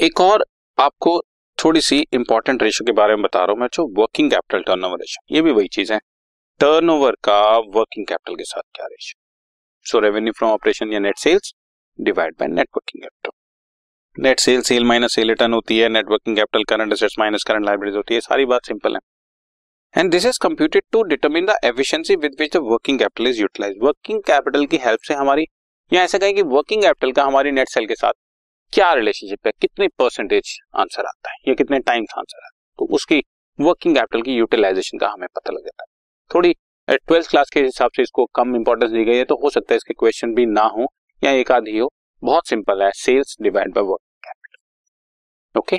एक और आपको थोड़ी सी इंपॉर्टेंट रेशियो के बारे में बता रहा हूँ मैं, जो वर्किंग कैपिटल टर्नओवर रेशियो ये भी वही चीज़ है। टर्नओवर का वर्किंग कैपिटल के साथ क्या ratio so revenue from operation या net sales divide by net working capital net sale sale minus sale return होती है net working capital current assets minus current liabilities होती है सारी बात सिंपल है। And this is computed to determine the efficiency with which the working capital is utilize working capital की help से हमारी, या ऐसा कहें कि वर्किंग कैपिटल का हमारी नेट सेल के साथ क्या रिलेशनशिप है कितने परसेंटेज आंसर आता है, या कितने टाइम्स आंसर आता है? तो उसकी वर्किंग कैपिटल की यूटिलाइजेशन का हमें पता लग जाता है। थोड़ी ट्वेल्थ क्लास के हिसाब से इसको कम इंपॉर्टेंस दी गई है तो हो सकता है इसके क्वेश्चन भी ना हो, या एक आधी हो बहुत सिंपल है sales divide by working capital okay